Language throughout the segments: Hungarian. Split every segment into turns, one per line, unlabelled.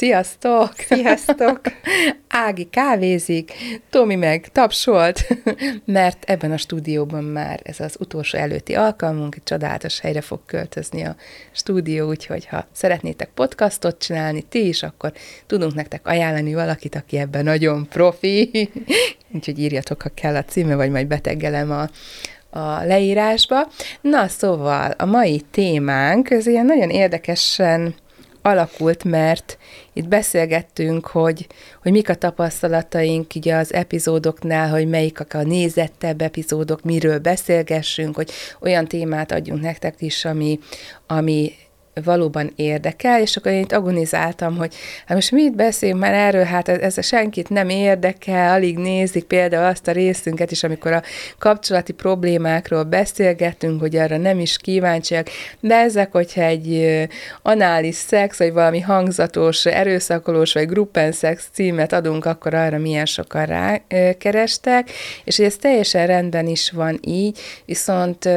Sziasztok!
Sziasztok!
Ági kávézik, Tomi meg tapsolt, mert ebben a stúdióban már ez az utolsó előtti alkalmunk, egy csodálatos helyre fog költözni a stúdió, úgyhogy ha szeretnétek podcastot csinálni ti is, akkor tudunk nektek ajánlani valakit, aki ebben nagyon profi, úgyhogy írjatok, ha kell a címe, vagy majd beteggelem a, a leírásba. Na, szóval a mai témánk, ez ilyen nagyon érdekesen alakult, mert itt beszélgettünk, hogy, hogy mik a tapasztalataink így az epizódoknál, hogy melyik a nézettebb epizódok, miről beszélgessünk, hogy olyan témát adjunk nektek is, ami, ami valóban érdekel, és akkor én itt agonizáltam, hogy hát most mit beszélünk már erről, hát ez, ez senkit nem érdekel, alig nézik például azt a részünket is, amikor a kapcsolati problémákról beszélgetünk, hogy arra nem is kíváncsiak, de ezek, hogyha egy anális szex, vagy valami hangzatos, erőszakolós, vagy gruppenszex címet adunk, akkor arra milyen sokan rákerestek, és hogy ez teljesen rendben is van így, viszont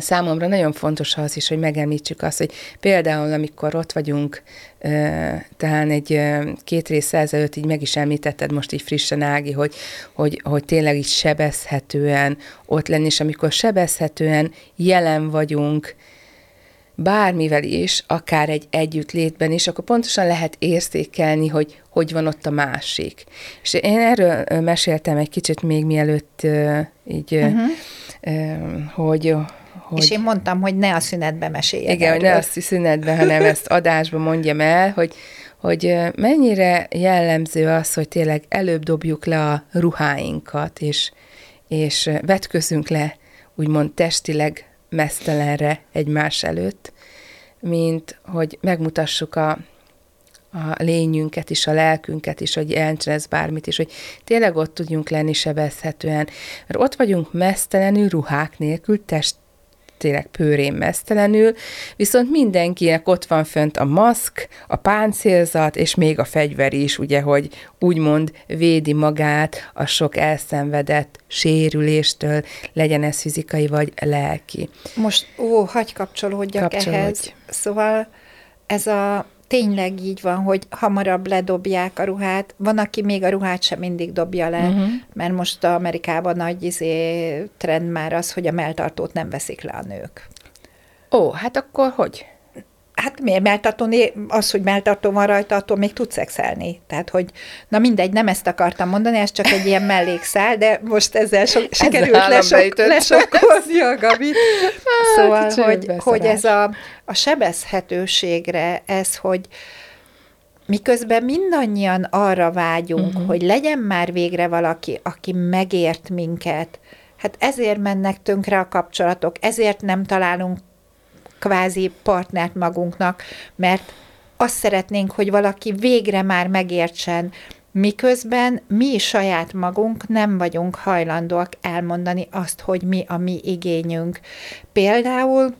Számomra nagyon fontos az is, hogy megemlítsük azt, hogy például, amikor ott vagyunk, talán egy két rész ezelőtt így meg is említetted most így frissen, Ági, hogy, hogy, hogy tényleg így sebezhetően ott lenni, és amikor sebezhetően jelen vagyunk, bármivel is, akár egy együttlétben is, akkor pontosan lehet érzékelni, hogy hogy van ott a másik. És én erről meséltem egy kicsit még mielőtt így, uh-huh. hogy
hogy... És én mondtam, hogy ne a szünetbe mesélj.
Igen, erről. hogy ne a szünetbe, hanem ezt adásba mondjam el, hogy, hogy mennyire jellemző az, hogy tényleg előbb dobjuk le a ruháinkat, és, és vetközünk le, úgymond testileg mesztelenre egymás előtt, mint hogy megmutassuk a, a lényünket is, a lelkünket is, hogy jelentsen bármit is, hogy tényleg ott tudjunk lenni sebezhetően. Mert ott vagyunk mesztelenül, ruhák nélkül, test tényleg pőrén mesztelenül, viszont mindenkinek ott van fönt a maszk, a páncélzat, és még a fegyver is, ugye, hogy úgymond védi magát a sok elszenvedett sérüléstől, legyen ez fizikai vagy lelki.
Most, ó, hagy kapcsolódjak Kapcsolódj. ehhez. Szóval ez a tényleg így van, hogy hamarabb ledobják a ruhát. Van, aki még a ruhát sem mindig dobja le, uh-huh. mert most Amerikában nagy izé, trend már az, hogy a melltartót nem veszik le a nők.
Ó, hát akkor hogy?
Hát miért melltartó, az, hogy melltartó van rajta, attól még tud szexelni. Tehát, hogy na mindegy, nem ezt akartam mondani, ez csak egy ilyen mellékszál, de most ezzel so, sikerült lesok, lesokkolni a Gabit. Szóval, hogy, hogy ez a, a sebezhetőségre, ez, hogy miközben mindannyian arra vágyunk, uh-huh. hogy legyen már végre valaki, aki megért minket, hát ezért mennek tönkre a kapcsolatok, ezért nem találunk kvázi partnert magunknak, mert azt szeretnénk, hogy valaki végre már megértsen, miközben mi saját magunk nem vagyunk hajlandóak elmondani azt, hogy mi a mi igényünk. Például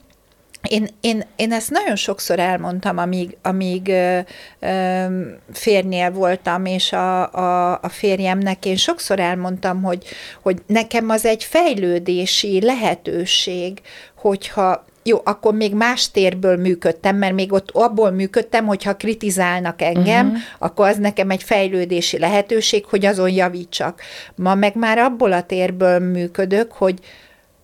én, én, én ezt nagyon sokszor elmondtam, amíg, amíg ö, ö, férnél voltam, és a, a, a férjemnek én sokszor elmondtam, hogy, hogy nekem az egy fejlődési lehetőség, hogyha jó, akkor még más térből működtem, mert még ott abból működtem, hogyha kritizálnak engem, uh-huh. akkor az nekem egy fejlődési lehetőség, hogy azon javítsak. Ma meg már abból a térből működök, hogy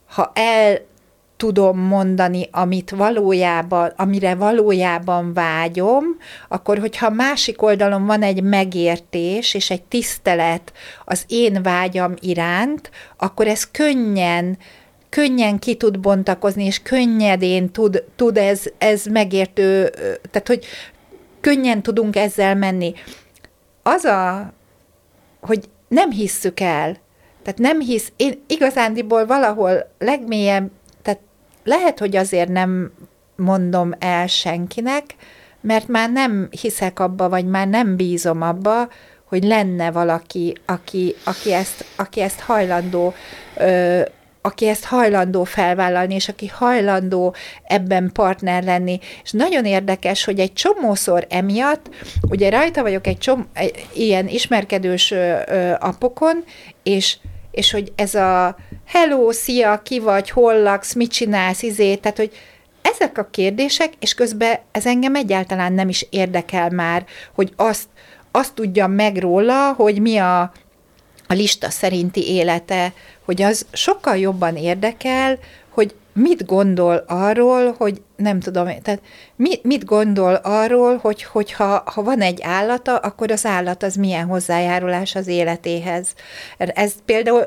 ha el tudom mondani, amit valójában, amire valójában vágyom, akkor hogyha másik oldalon van egy megértés és egy tisztelet az én vágyam iránt, akkor ez könnyen könnyen ki tud bontakozni, és könnyedén tud, tud ez, ez megértő, tehát hogy könnyen tudunk ezzel menni. Az a, hogy nem hisszük el, tehát nem hisz, én igazándiból valahol legmélyebb, tehát lehet, hogy azért nem mondom el senkinek, mert már nem hiszek abba, vagy már nem bízom abba, hogy lenne valaki, aki, aki, ezt, aki ezt hajlandó ö, aki ezt hajlandó felvállalni, és aki hajlandó ebben partner lenni. És nagyon érdekes, hogy egy csomószor emiatt, ugye rajta vagyok egy, csom, ilyen ismerkedős ö, ö, apokon, és, és hogy ez a hello, szia, ki vagy, hol laksz, mit csinálsz, izé, tehát hogy ezek a kérdések, és közben ez engem egyáltalán nem is érdekel már, hogy azt, azt tudjam meg róla, hogy mi a, a lista szerinti élete, hogy az sokkal jobban érdekel, hogy mit gondol arról, hogy nem tudom, tehát mit, mit gondol arról, hogy hogyha ha van egy állata, akkor az állat az milyen hozzájárulás az életéhez. Ez például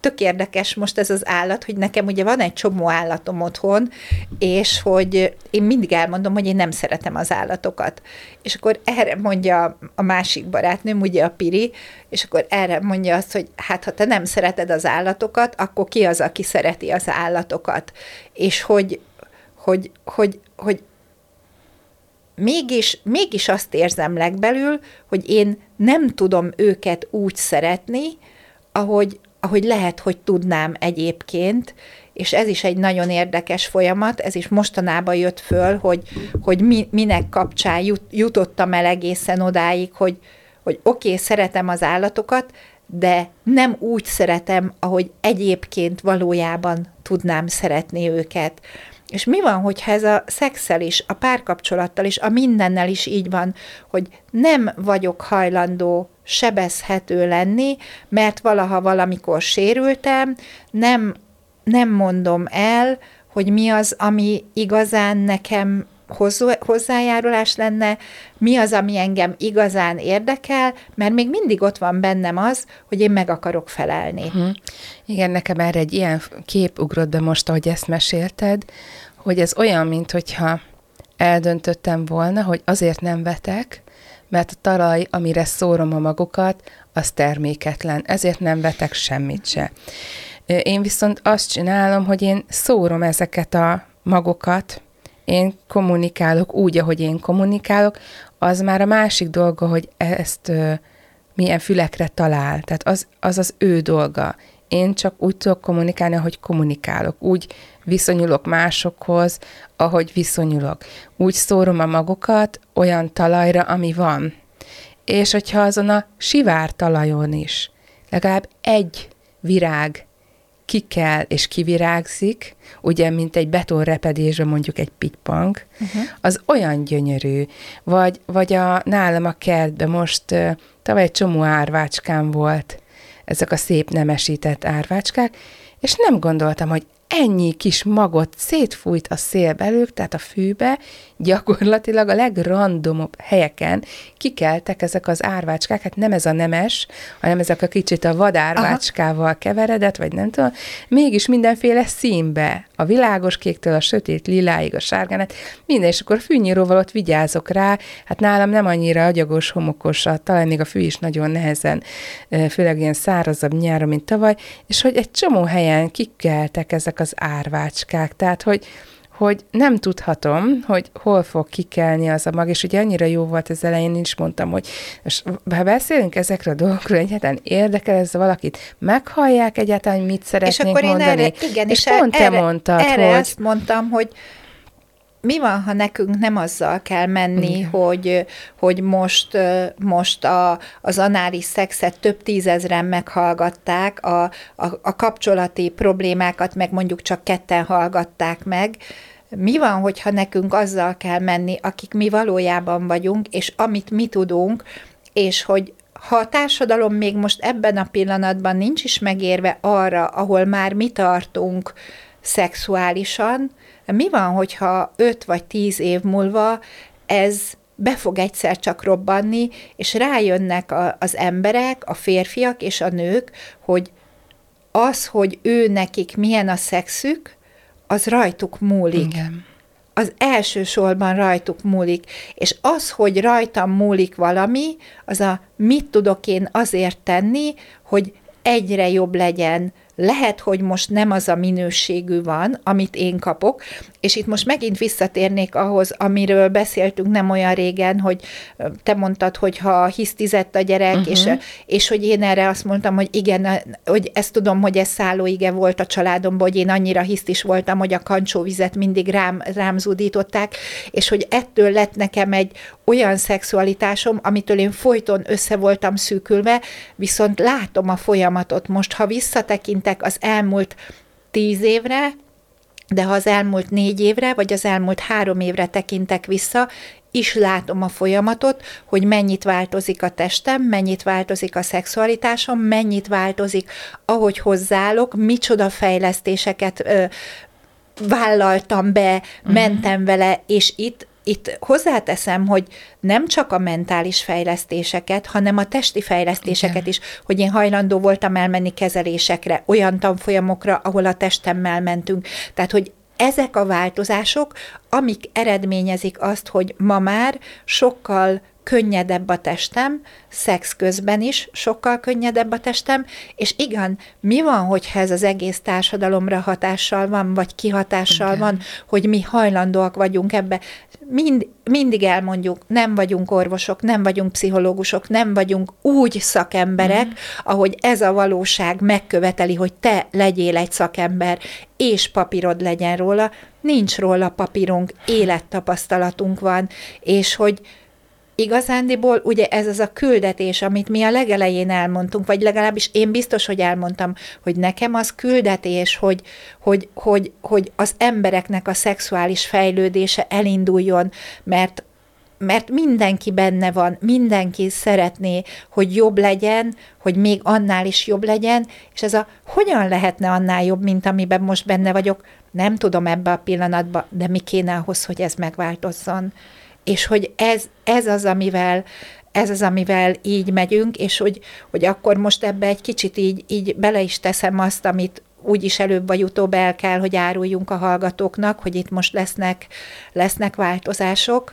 tök érdekes most ez az állat, hogy nekem ugye van egy csomó állatom otthon, és hogy én mindig elmondom, hogy én nem szeretem az állatokat. És akkor erre mondja a másik barátnőm, ugye a Piri, és akkor erre mondja azt, hogy hát ha te nem szereted az állatokat, akkor ki az, aki szereti az állatokat? És hogy hogy, hogy, hogy mégis, mégis azt érzem legbelül, hogy én nem tudom őket úgy szeretni, ahogy, ahogy lehet, hogy tudnám egyébként, és ez is egy nagyon érdekes folyamat, ez is mostanában jött föl, hogy, hogy mi, minek kapcsán jut, jutottam el egészen odáig, hogy, hogy oké, okay, szeretem az állatokat, de nem úgy szeretem, ahogy egyébként valójában tudnám szeretni őket. És mi van, hogyha ez a szexel is, a párkapcsolattal is, a mindennel is így van, hogy nem vagyok hajlandó sebezhető lenni, mert valaha valamikor sérültem, nem, nem mondom el, hogy mi az, ami igazán nekem hozzájárulás lenne, mi az, ami engem igazán érdekel, mert még mindig ott van bennem az, hogy én meg akarok felelni. Uh-huh.
Igen, nekem erre egy ilyen kép ugrott be most, ahogy ezt mesélted, hogy ez olyan, mint hogyha eldöntöttem volna, hogy azért nem vetek, mert a talaj, amire szórom a magokat, az terméketlen, ezért nem vetek semmit se. Én viszont azt csinálom, hogy én szórom ezeket a magokat, én kommunikálok úgy, ahogy én kommunikálok, az már a másik dolga, hogy ezt ö, milyen fülekre talál. Tehát az, az az ő dolga. Én csak úgy tudok kommunikálni, ahogy kommunikálok. Úgy viszonyulok másokhoz, ahogy viszonyulok. Úgy szórom a magokat olyan talajra, ami van. És hogyha azon a sivár talajon is legalább egy virág kikel és kivirágzik, ugye, mint egy betonrepedésben mondjuk egy pitypang, uh-huh. az olyan gyönyörű. Vagy, vagy a, nálam a kertben most tavaly egy csomó árvácskám volt, ezek a szép nemesített árvácskák, és nem gondoltam, hogy ennyi kis magot szétfújt a szél belőlük, tehát a fűbe, gyakorlatilag a legrandomabb helyeken kikeltek ezek az árvácskák, hát nem ez a nemes, hanem ezek a kicsit a vadárvácskával Aha. keveredett, vagy nem tudom, mégis mindenféle színbe, a világos kéktől a sötét liláig, a sárgánát, minden, és akkor fűnyíróval ott vigyázok rá, hát nálam nem annyira agyagos, homokos, talán még a fű is nagyon nehezen, főleg ilyen szárazabb nyáron, mint tavaly, és hogy egy csomó helyen kikeltek ezek az árvácskák, tehát hogy hogy nem tudhatom, hogy hol fog kikelni az a mag, és ugye annyira jó volt az elején, én is mondtam, hogy most, ha beszélünk ezekről a dolgokról, egyáltalán érdekel ez valakit, meghallják egyáltalán, mit szeretnénk és akkor mondani. Én erre, igen, és, és pont erre, te mondtad,
erre hogy... azt mondtam, hogy mi van, ha nekünk nem azzal kell menni, Igen. hogy, hogy most, most a, az anális szexet több tízezren meghallgatták, a, a, a kapcsolati problémákat meg mondjuk csak ketten hallgatták meg, mi van, hogyha nekünk azzal kell menni, akik mi valójában vagyunk, és amit mi tudunk, és hogy ha a társadalom még most ebben a pillanatban nincs is megérve arra, ahol már mi tartunk szexuálisan, mi van, hogyha öt vagy tíz év múlva ez be fog egyszer csak robbanni, és rájönnek a, az emberek, a férfiak és a nők, hogy az, hogy ő nekik milyen a szexük, az rajtuk múlik. Igen. Az elsősorban rajtuk múlik. És az, hogy rajtam múlik valami, az a mit tudok én azért tenni, hogy egyre jobb legyen lehet, hogy most nem az a minőségű van, amit én kapok, és itt most megint visszatérnék ahhoz, amiről beszéltünk nem olyan régen, hogy te mondtad, hogy ha hisztizett a gyerek, uh-huh. és, és hogy én erre azt mondtam, hogy igen, hogy ezt tudom, hogy ez szállóige volt a családomban, hogy én annyira hisztis voltam, hogy a kancsóvizet mindig rám, rám zúdították, és hogy ettől lett nekem egy olyan szexualitásom, amitől én folyton össze voltam szűkülve, viszont látom a folyamatot. Most, ha visszatekintek az elmúlt tíz évre, de ha az elmúlt négy évre, vagy az elmúlt három évre tekintek vissza, is látom a folyamatot, hogy mennyit változik a testem, mennyit változik a szexualitásom, mennyit változik, ahogy hozzáállok, micsoda fejlesztéseket ö, vállaltam be, uh-huh. mentem vele, és itt itt hozzáteszem, hogy nem csak a mentális fejlesztéseket, hanem a testi fejlesztéseket Igen. is, hogy én hajlandó voltam elmenni kezelésekre, olyan tanfolyamokra, ahol a testemmel mentünk. Tehát, hogy ezek a változások, amik eredményezik azt, hogy ma már sokkal könnyedebb a testem, szex közben is sokkal könnyedebb a testem, és igen, mi van, hogyha ez az egész társadalomra hatással van, vagy kihatással igen. van, hogy mi hajlandóak vagyunk ebbe. Mind, mindig elmondjuk, nem vagyunk orvosok, nem vagyunk pszichológusok, nem vagyunk úgy szakemberek, mm. ahogy ez a valóság megköveteli, hogy te legyél egy szakember, és papírod legyen róla, nincs róla papírunk, élettapasztalatunk van, és hogy igazándiból ugye ez az a küldetés, amit mi a legelején elmondtunk, vagy legalábbis én biztos, hogy elmondtam, hogy nekem az küldetés, hogy, hogy, hogy, hogy az embereknek a szexuális fejlődése elinduljon, mert mert mindenki benne van, mindenki szeretné, hogy jobb legyen, hogy még annál is jobb legyen, és ez a hogyan lehetne annál jobb, mint amiben most benne vagyok, nem tudom ebbe a pillanatban, de mi kéne ahhoz, hogy ez megváltozzon és hogy ez, ez az, amivel ez az, amivel így megyünk, és hogy, hogy akkor most ebbe egy kicsit így, így bele is teszem azt, amit úgyis előbb vagy utóbb el kell, hogy áruljunk a hallgatóknak, hogy itt most lesznek, lesznek változások.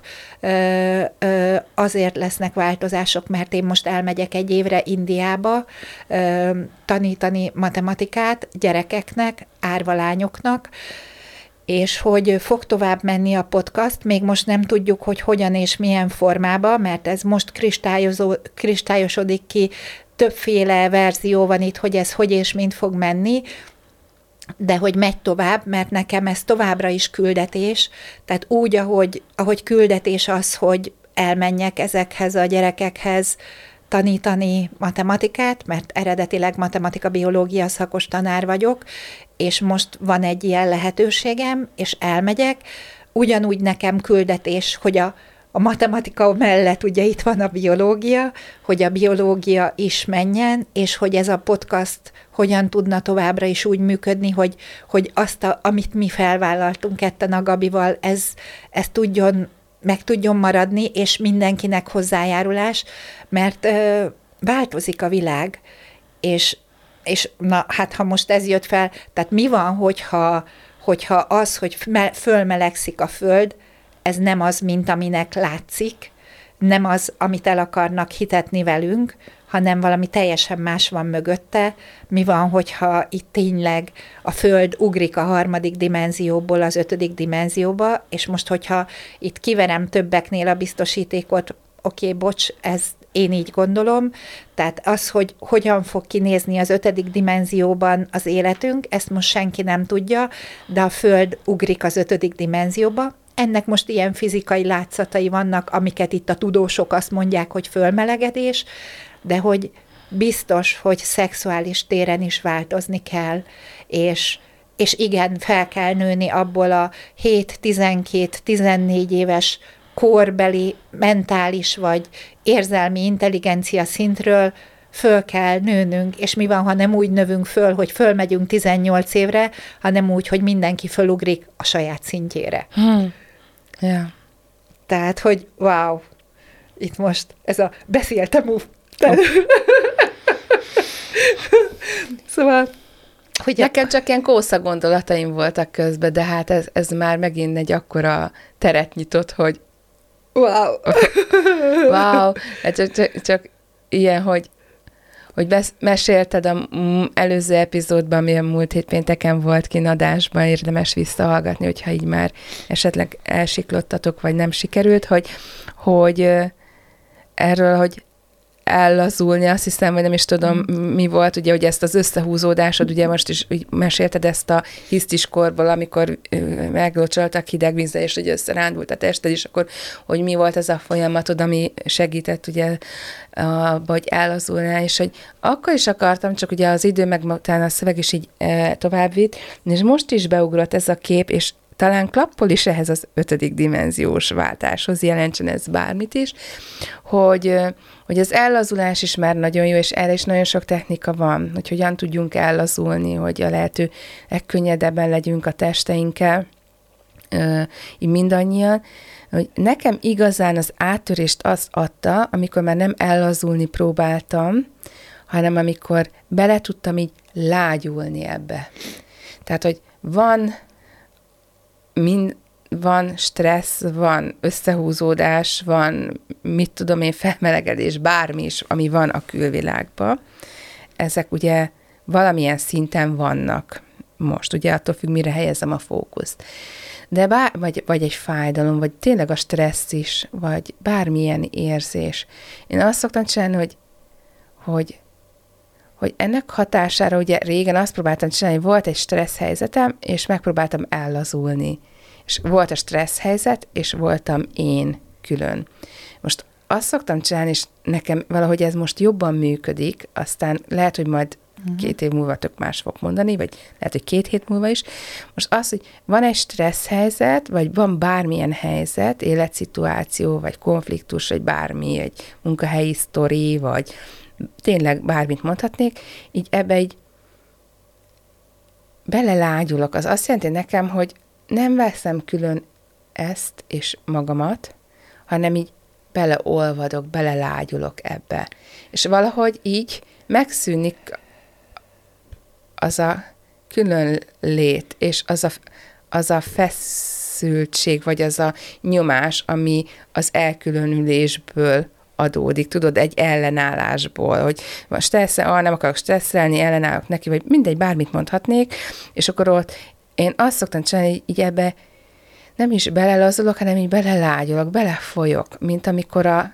Azért lesznek változások, mert én most elmegyek egy évre Indiába tanítani matematikát gyerekeknek, árvalányoknak, és hogy fog tovább menni a podcast, még most nem tudjuk, hogy hogyan és milyen formába, mert ez most kristályosodik ki, többféle verzió van itt, hogy ez hogy és mint fog menni, de hogy megy tovább, mert nekem ez továbbra is küldetés, tehát úgy, ahogy, ahogy küldetés az, hogy elmenjek ezekhez a gyerekekhez, tanítani matematikát, mert eredetileg matematika-biológia szakos tanár vagyok, és most van egy ilyen lehetőségem, és elmegyek, ugyanúgy nekem küldetés, hogy a, a matematika mellett ugye itt van a biológia, hogy a biológia is menjen, és hogy ez a podcast hogyan tudna továbbra is úgy működni, hogy, hogy azt, a, amit mi felvállaltunk ketten a Gabival, ez, ez tudjon meg tudjon maradni, és mindenkinek hozzájárulás, mert ö, változik a világ, és, és na, hát ha most ez jött fel, tehát mi van, hogyha, hogyha az, hogy fölmelegszik a föld, ez nem az, mint aminek látszik, nem az, amit el akarnak hitetni velünk, hanem valami teljesen más van mögötte. Mi van, hogyha itt tényleg a Föld ugrik a harmadik dimenzióból az ötödik dimenzióba, és most, hogyha itt kiverem többeknél a biztosítékot, oké, okay, bocs, ez én így gondolom, tehát az, hogy hogyan fog kinézni az ötödik dimenzióban az életünk, ezt most senki nem tudja, de a Föld ugrik az ötödik dimenzióba, ennek most ilyen fizikai látszatai vannak, amiket itt a tudósok azt mondják, hogy fölmelegedés, de hogy biztos, hogy szexuális téren is változni kell, és, és igen, fel kell nőni abból a 7-12-14 éves korbeli, mentális vagy érzelmi intelligencia szintről föl kell nőnünk, és mi van, ha nem úgy növünk föl, hogy fölmegyünk 18 évre, hanem úgy, hogy mindenki fölugrik a saját szintjére. Hmm.
Yeah.
Tehát, hogy wow, itt most ez a beszéltem szóval
hogy Nekem csak ilyen kósza gondolataim voltak közben, de hát ez, ez már megint egy akkora teret nyitott, hogy
wow,
wow, hát csak, csak, csak ilyen, hogy hogy besz- mesélted a előző epizódban, ami a múlt hét pénteken volt kinadásban, érdemes visszahallgatni, hogyha így már esetleg elsiklottatok, vagy nem sikerült, hogy, hogy erről, hogy ellazulni, azt hiszem, vagy nem is tudom, mm. mi volt, ugye, hogy ezt az összehúzódásod, ugye most is úgy mesélted ezt a hisztis korból, amikor meglocsoltak hideg vízzel, és hogy összerándult a tested, és akkor, hogy mi volt ez a folyamatod, ami segített ugye abba, hogy ellazulnál, és hogy akkor is akartam, csak ugye az idő meg utána a szöveg is így e, tovább vitt, és most is beugrott ez a kép, és talán klappol is ehhez az ötödik dimenziós váltáshoz, jelentsen ez bármit is, hogy, hogy az ellazulás is már nagyon jó, és erre is nagyon sok technika van, hogy hogyan tudjunk ellazulni, hogy a lehető legkönnyedebben legyünk a testeinkkel, így mindannyian, hogy nekem igazán az áttörést azt adta, amikor már nem ellazulni próbáltam, hanem amikor bele tudtam így lágyulni ebbe. Tehát, hogy van mind, van stressz, van összehúzódás, van, mit tudom én, felmelegedés, bármi is, ami van a külvilágban. Ezek ugye valamilyen szinten vannak most, ugye attól függ, mire helyezem a fókuszt. De bár, vagy, vagy egy fájdalom, vagy tényleg a stressz is, vagy bármilyen érzés. Én azt szoktam csinálni, hogy, hogy hogy ennek hatására ugye régen azt próbáltam csinálni, hogy volt egy stressz helyzetem, és megpróbáltam ellazulni. És volt a stressz helyzet, és voltam én külön. Most azt szoktam csinálni, és nekem valahogy ez most jobban működik, aztán lehet, hogy majd uh-huh. két év múlva tök más fog mondani, vagy lehet, hogy két hét múlva is. Most az, hogy van egy stressz helyzet, vagy van bármilyen helyzet, életszituáció, vagy konfliktus, vagy bármi, egy munkahelyi sztori, vagy tényleg bármit mondhatnék, így ebbe egy belelágyulok. Az azt jelenti nekem, hogy nem veszem külön ezt és magamat, hanem így beleolvadok, belelágyulok ebbe. És valahogy így megszűnik az a külön lét, és az a, az a feszültség, vagy az a nyomás, ami az elkülönülésből adódik, tudod, egy ellenállásból, hogy most stressze, ah, nem akarok stresszelni, ellenállok neki, vagy mindegy, bármit mondhatnék, és akkor ott én azt szoktam csinálni, hogy így ebbe nem is belelazulok, hanem így belelágyolok, belefolyok, mint amikor a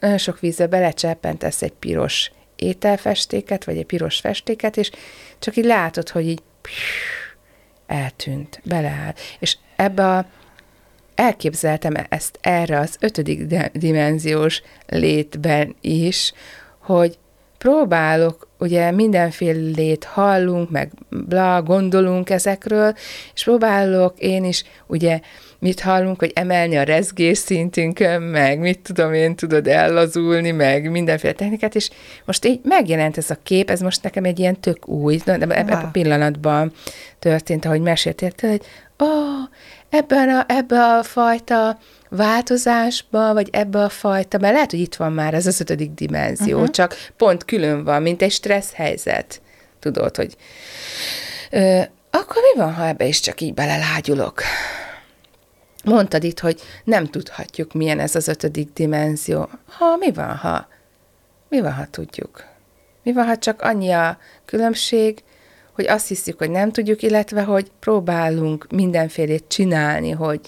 nagyon sok vízbe belecseppentesz egy piros ételfestéket, vagy egy piros festéket, és csak így látod, hogy így eltűnt, beleáll. És ebbe a elképzeltem ezt erre az ötödik dimenziós létben is, hogy próbálok, ugye mindenfélét hallunk, meg bla, gondolunk ezekről, és próbálok én is, ugye, mit hallunk, hogy emelni a rezgés szintünkön, meg mit tudom én, tudod ellazulni, meg mindenféle technikát, és most így megjelent ez a kép, ez most nekem egy ilyen tök új, de ebben a pillanatban történt, ahogy meséltél, hogy ó, oh, ebben a, ebbe a fajta változásba, vagy ebbe a fajta, mert lehet, hogy itt van már ez az ötödik dimenzió, uh-huh. csak pont külön van, mint egy stressz helyzet. Tudod, hogy ö, akkor mi van, ha ebbe is csak így belelágyulok? Mondtad itt, hogy nem tudhatjuk, milyen ez az ötödik dimenzió. Ha, mi van, ha? Mi van, ha tudjuk? Mi van, ha csak annyi a különbség, hogy azt hiszük, hogy nem tudjuk, illetve hogy próbálunk mindenfélét csinálni, hogy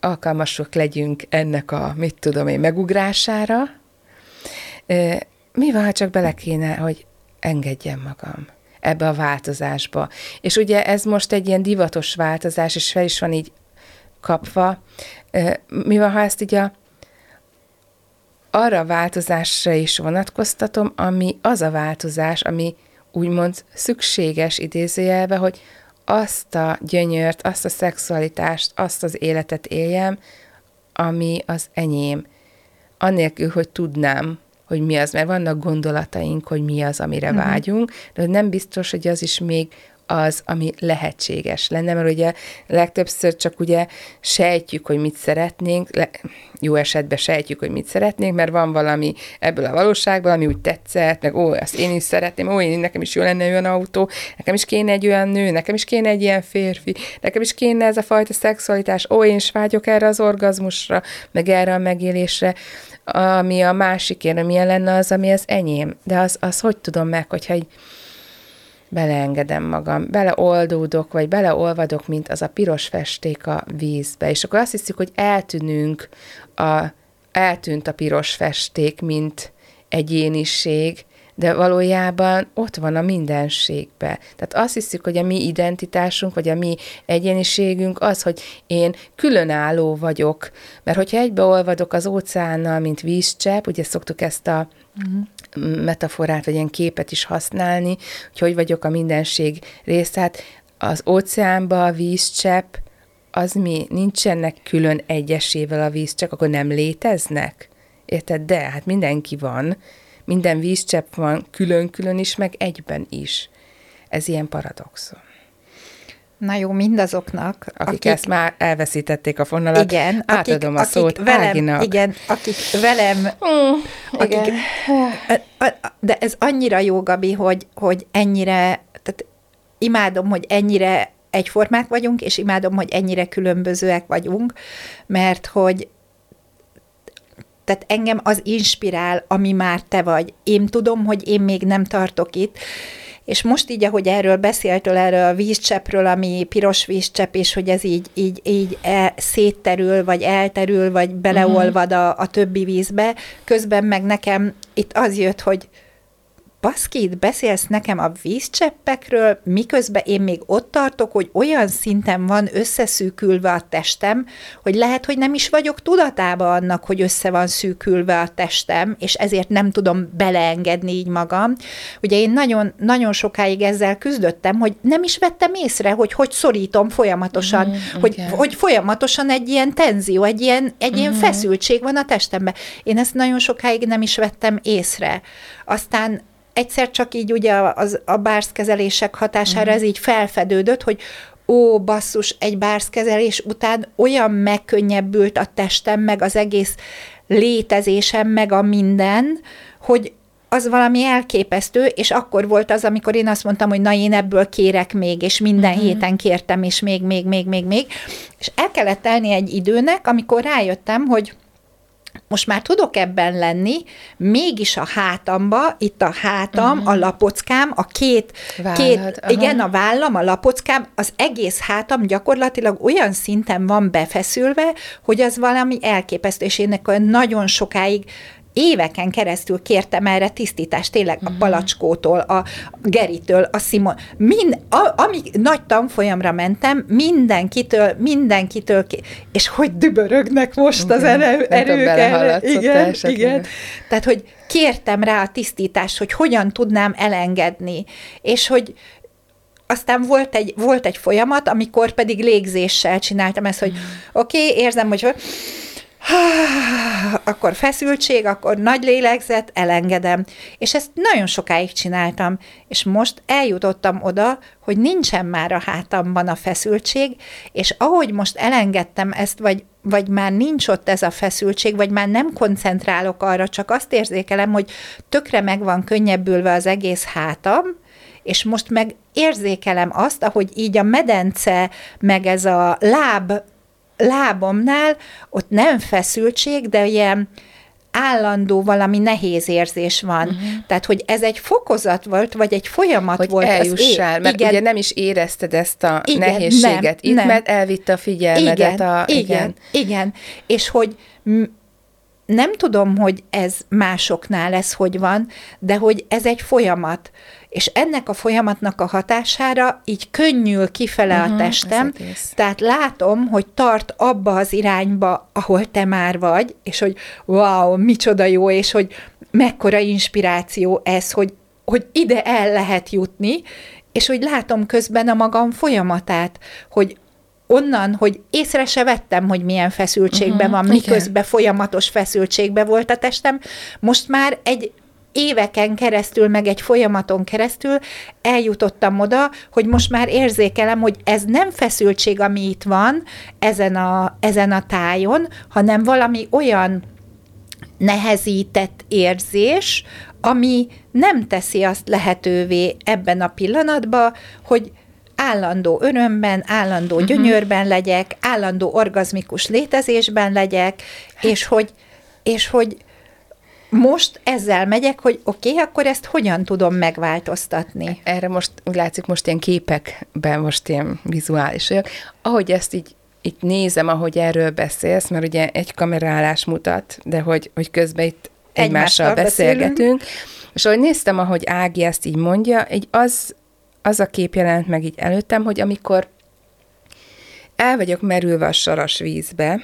alkalmasok legyünk ennek a, mit tudom én, megugrására. Mi van, ha csak bele kéne, hogy engedjem magam ebbe a változásba. És ugye ez most egy ilyen divatos változás, és fel is van így kapva. Mi van, ha ezt így a, arra a változásra is vonatkoztatom, ami az a változás, ami úgymond szükséges idézőjelve, hogy azt a gyönyört, azt a szexualitást, azt az életet éljem, ami az enyém. Annélkül, hogy tudnám, hogy mi az, mert vannak gondolataink, hogy mi az, amire uh-huh. vágyunk, de nem biztos, hogy az is még az, ami lehetséges lenne, mert ugye legtöbbször csak ugye sejtjük, hogy mit szeretnénk, le, jó esetben sejtjük, hogy mit szeretnénk, mert van valami ebből a valóságból, ami úgy tetszett, meg ó, azt én is szeretném, ó, én, nekem is jó lenne olyan autó, nekem is kéne egy olyan nő, nekem is kéne egy ilyen férfi, nekem is kéne ez a fajta szexualitás, ó, én is vágyok erre az orgazmusra, meg erre a megélésre, ami a másikért, milyen lenne az, ami az enyém. De az, az hogy tudom meg, hogyha egy beleengedem magam, beleoldódok, vagy beleolvadok, mint az a piros festék a vízbe, és akkor azt hiszük, hogy eltűnünk, a, eltűnt a piros festék, mint egyéniség, de valójában ott van a mindenségbe. Tehát azt hiszük, hogy a mi identitásunk, vagy a mi egyéniségünk az, hogy én különálló vagyok, mert hogyha egybeolvadok az óceánnal, mint vízcsepp, ugye szoktuk ezt a uh-huh. metaforát, vagy ilyen képet is használni, hogy hogy vagyok a mindenség része, hát az óceánba a vízcsepp, az mi? Nincsenek külön egyesével a vízcsepp, akkor nem léteznek? Érted? De, hát mindenki van, minden vízcsepp van külön-külön is, meg egyben is. Ez ilyen paradoxon.
Na jó, mindazoknak,
akik, akik ezt már elveszítették a fonalat, igen, átadom akik, a szót
akik velem,
Áginak.
Igen, akik velem, mm, akik, igen. de ez annyira jó, Gabi, hogy, hogy ennyire, tehát imádom, hogy ennyire egyformák vagyunk, és imádom, hogy ennyire különbözőek vagyunk, mert hogy tehát engem az inspirál, ami már te vagy. Én tudom, hogy én még nem tartok itt, és most így, ahogy erről beszéltől, erről a vízcseppről, ami piros vízcsepp, és hogy ez így, így, így e, szétterül, vagy elterül, vagy beleolvad a, a többi vízbe, közben meg nekem itt az jött, hogy baszki, itt beszélsz nekem a vízcseppekről, miközben én még ott tartok, hogy olyan szinten van összeszűkülve a testem, hogy lehet, hogy nem is vagyok tudatában annak, hogy össze van szűkülve a testem, és ezért nem tudom beleengedni így magam. Ugye én nagyon, nagyon sokáig ezzel küzdöttem, hogy nem is vettem észre, hogy hogy szorítom folyamatosan, mm, hogy, okay. hogy folyamatosan egy ilyen tenzió, egy ilyen, egy mm. ilyen mhm. feszültség van a testemben. Én ezt nagyon sokáig nem is vettem észre. Aztán egyszer csak így ugye az, a bárszkezelések hatására uh-huh. ez így felfedődött, hogy ó, basszus, egy bárszkezelés után olyan megkönnyebbült a testem, meg az egész létezésem, meg a minden, hogy az valami elképesztő, és akkor volt az, amikor én azt mondtam, hogy na én ebből kérek még, és minden uh-huh. héten kértem, és még, még, még, még, még, és el kellett telni egy időnek, amikor rájöttem, hogy most már tudok ebben lenni, mégis a hátamba, itt a hátam, uh-huh. a lapockám, a két, Vállad, két uh-huh. igen, a vállam, a lapockám, az egész hátam gyakorlatilag olyan szinten van befeszülve, hogy az valami elképesztő, és én nagyon sokáig éveken keresztül kértem erre tisztítást, tényleg a mhm. palacskótól, a Geritől, a Simon, mind, a, amíg nagy tanfolyamra mentem, mindenkitől, mindenkitől, és hogy dübörögnek most az erő, erők erre. Igen, igen. Tehát, hogy kértem rá a tisztítást, hogy hogyan tudnám elengedni, és hogy aztán volt egy, volt egy folyamat, amikor pedig légzéssel csináltam ezt, hogy oké, okay, érzem, hogy akkor feszültség, akkor nagy lélegzet, elengedem. És ezt nagyon sokáig csináltam, és most eljutottam oda, hogy nincsen már a hátamban a feszültség, és ahogy most elengedtem ezt, vagy, vagy már nincs ott ez a feszültség, vagy már nem koncentrálok arra, csak azt érzékelem, hogy tökre meg van könnyebbülve az egész hátam, és most meg érzékelem azt, ahogy így a medence, meg ez a láb lábomnál ott nem feszültség, de ilyen állandó valami nehéz érzés van. Uh-huh. Tehát, hogy ez egy fokozat volt, vagy egy folyamat
hogy
volt.
eljussál, az mert igen. ugye nem is érezted ezt a igen, nehézséget nem, itt, nem. mert elvitte a figyelmedet.
Igen, a, igen, igen, igen. És hogy nem tudom, hogy ez másoknál ez hogy van, de hogy ez egy folyamat. És ennek a folyamatnak a hatására így könnyül kifele uh-huh, a mhm, testem, tehát látom, hogy tart abba az irányba, ahol te már vagy, és hogy wow, micsoda jó, és hogy mekkora inspiráció ez, hogy, hogy ide el lehet jutni, és hogy látom közben a magam folyamatát, hogy onnan, hogy észre se vettem, hogy milyen feszültségben uh-huh, van, miközben igen. folyamatos feszültségben volt a testem, most már egy éveken keresztül, meg egy folyamaton keresztül eljutottam oda, hogy most már érzékelem, hogy ez nem feszültség, ami itt van ezen a, ezen a tájon, hanem valami olyan nehezített érzés, ami nem teszi azt lehetővé ebben a pillanatban, hogy állandó örömben, állandó uh-huh. gyönyörben legyek, állandó orgazmikus létezésben legyek, és hogy, és hogy most ezzel megyek, hogy oké, okay, akkor ezt hogyan tudom megváltoztatni?
Erre most úgy látszik, most ilyen képekben, most ilyen vizuális vagyok. Ahogy ezt így itt nézem, ahogy erről beszélsz, mert ugye egy kamerálás mutat, de hogy, hogy közben itt egymással, egymással beszélgetünk. Beszélünk. És ahogy néztem, ahogy Ági ezt így mondja, egy az, az a kép jelent meg így előttem, hogy amikor el vagyok merülve a saras vízbe,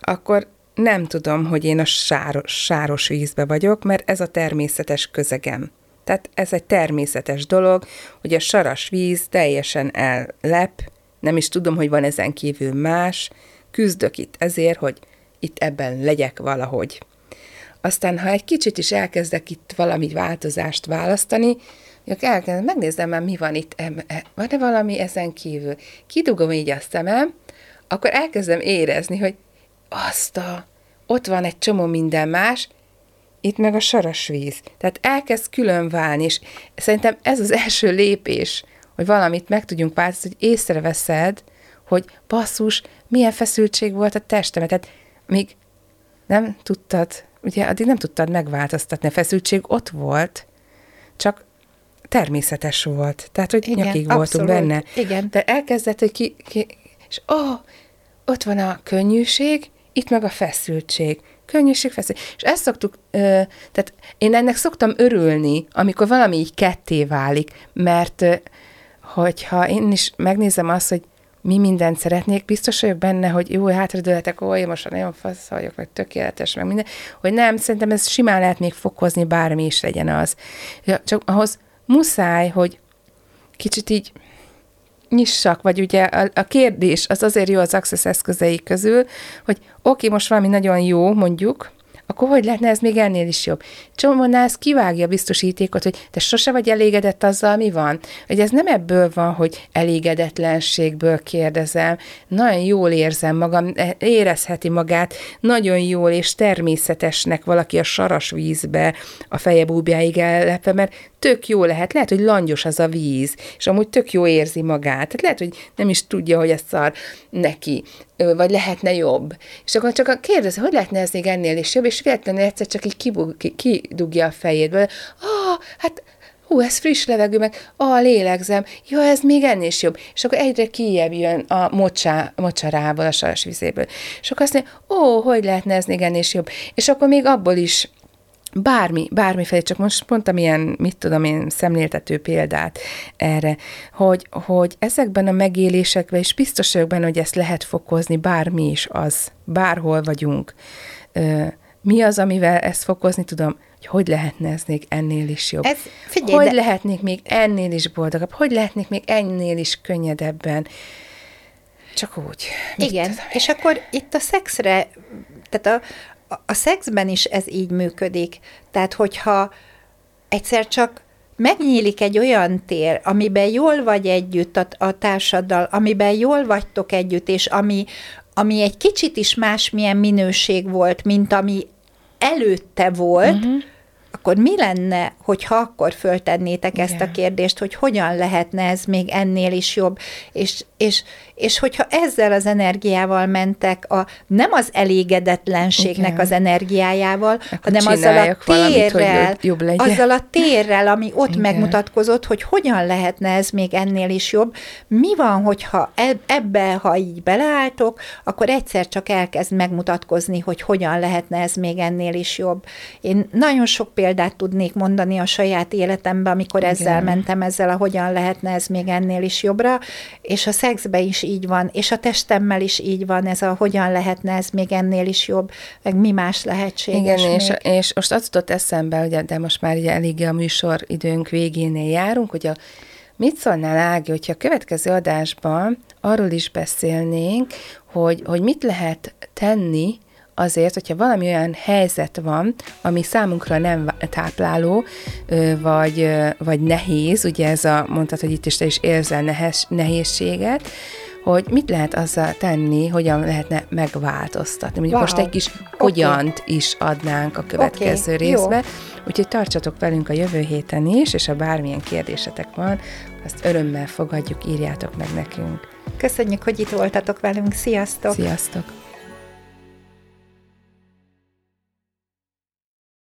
akkor nem tudom, hogy én a sáros, sáros vízbe vagyok, mert ez a természetes közegem. Tehát ez egy természetes dolog, hogy a saras víz teljesen ellep, nem is tudom, hogy van ezen kívül más, küzdök itt ezért, hogy itt ebben legyek valahogy. Aztán, ha egy kicsit is elkezdek itt valami változást választani, elkezdem, megnézem már, mi van itt, e, van-e valami ezen kívül. Kidugom így a szemem, akkor elkezdem érezni, hogy azt a, ott van egy csomó minden más, itt meg a saras víz. Tehát elkezd külön válni, és szerintem ez az első lépés, hogy valamit meg tudjunk változni, hogy észreveszed, hogy basszus, milyen feszültség volt a testemet. Tehát még nem tudtad, ugye addig nem tudtad megváltoztatni, a feszültség ott volt, csak természetes volt. Tehát, hogy Igen, nyakig abszolút. voltunk benne.
Igen.
De elkezdett, hogy ki, ki és ó, oh, ott van a könnyűség, itt meg a feszültség. Könnyűség, feszültség. És ezt szoktuk, ö, tehát én ennek szoktam örülni, amikor valami így ketté válik, mert ö, hogyha én is megnézem azt, hogy mi mindent szeretnék, biztos vagyok benne, hogy jó, hátradőletek, ó, én most nagyon fasz vagyok, meg tökéletes, meg minden, hogy nem, szerintem ez simán lehet még fokozni, bármi is legyen az. Csak ahhoz muszáj, hogy kicsit így nyissak, vagy ugye a, a kérdés az azért jó az Access eszközei közül, hogy oké, okay, most valami nagyon jó, mondjuk, akkor hogy lehetne ez még ennél is jobb? Csomónál ez kivágja biztosítékot, hogy te sose vagy elégedett azzal, mi van. Hogy ez nem ebből van, hogy elégedetlenségből kérdezem, nagyon jól érzem magam, e, érezheti magát, nagyon jól és természetesnek valaki a saras vízbe a feje búbjáig ellepve, mert tök jó lehet, lehet, hogy langyos az a víz, és amúgy tök jó érzi magát. Tehát lehet, hogy nem is tudja, hogy ez szar neki, vagy lehetne jobb. És akkor csak kérdezi, hogy lehetne ez még ennél is jobb, és véletlenül egyszer csak így kibug, kidugja a fejédből. Ah, hát hú, ez friss levegő, meg ah, lélegzem, jó, ez még ennél is jobb. És akkor egyre kijebb jön a mocsá, mocsarából, a saras vizéből. És akkor azt mondja, ó, hogy lehetne ez még ennél is jobb. És akkor még abból is bármi, bármiféle, csak most mondtam ilyen, mit tudom én, szemléltető példát erre, hogy, hogy ezekben a megélésekben, és biztos vagyok benne, hogy ezt lehet fokozni, bármi is az, bárhol vagyunk. Mi az, amivel ezt fokozni tudom? Hogy hogy lehetne ez még ennél is jobb? Ez, figyelj, hogy de... lehetnék még ennél is boldogabb? Hogy lehetnék még ennél is könnyedebben? Csak úgy.
Igen, és akkor itt a szexre, tehát a, a szexben is ez így működik. Tehát, hogyha egyszer csak megnyílik egy olyan tér, amiben jól vagy együtt a, a társaddal, amiben jól vagytok együtt, és ami, ami egy kicsit is másmilyen minőség volt, mint ami előtte volt, uh-huh akkor mi lenne, hogyha akkor föltennétek Igen. ezt a kérdést, hogy hogyan lehetne ez még ennél is jobb, és, és, és hogyha ezzel az energiával mentek, a, nem az elégedetlenségnek Igen. az energiájával, akkor hanem azzal a térrel, valamit, azzal a térrel, ami ott Igen. megmutatkozott, hogy hogyan lehetne ez még ennél is jobb. Mi van, hogyha ebbe, ha így beleálltok, akkor egyszer csak elkezd megmutatkozni, hogy hogyan lehetne ez még ennél is jobb. Én nagyon sok példát tudnék mondani a saját életemben, amikor Igen. ezzel mentem, ezzel a hogyan lehetne ez még ennél is jobbra, és a szexben is így van, és a testemmel is így van, ez a hogyan lehetne ez még ennél is jobb, meg mi más lehetséges
Igen,
és,
és most az jutott eszembe, ugye, de most már ugye eléggé a műsor időnk végénél járunk, hogy a Mit szólnál, Ági, hogyha a következő adásban arról is beszélnénk, hogy, hogy mit lehet tenni azért, hogyha valami olyan helyzet van, ami számunkra nem tápláló, vagy, vagy nehéz, ugye ez a, mondtad, hogy itt is te is érzel nehez, nehézséget, hogy mit lehet azzal tenni, hogyan lehetne megváltoztatni. Mondjuk wow. most egy kis hogyant okay. is adnánk a következő okay. részbe. Jó. Úgyhogy tartsatok velünk a jövő héten is, és ha bármilyen kérdésetek van, azt örömmel fogadjuk, írjátok meg nekünk.
Köszönjük, hogy itt voltatok velünk. Sziasztok!
Sziasztok!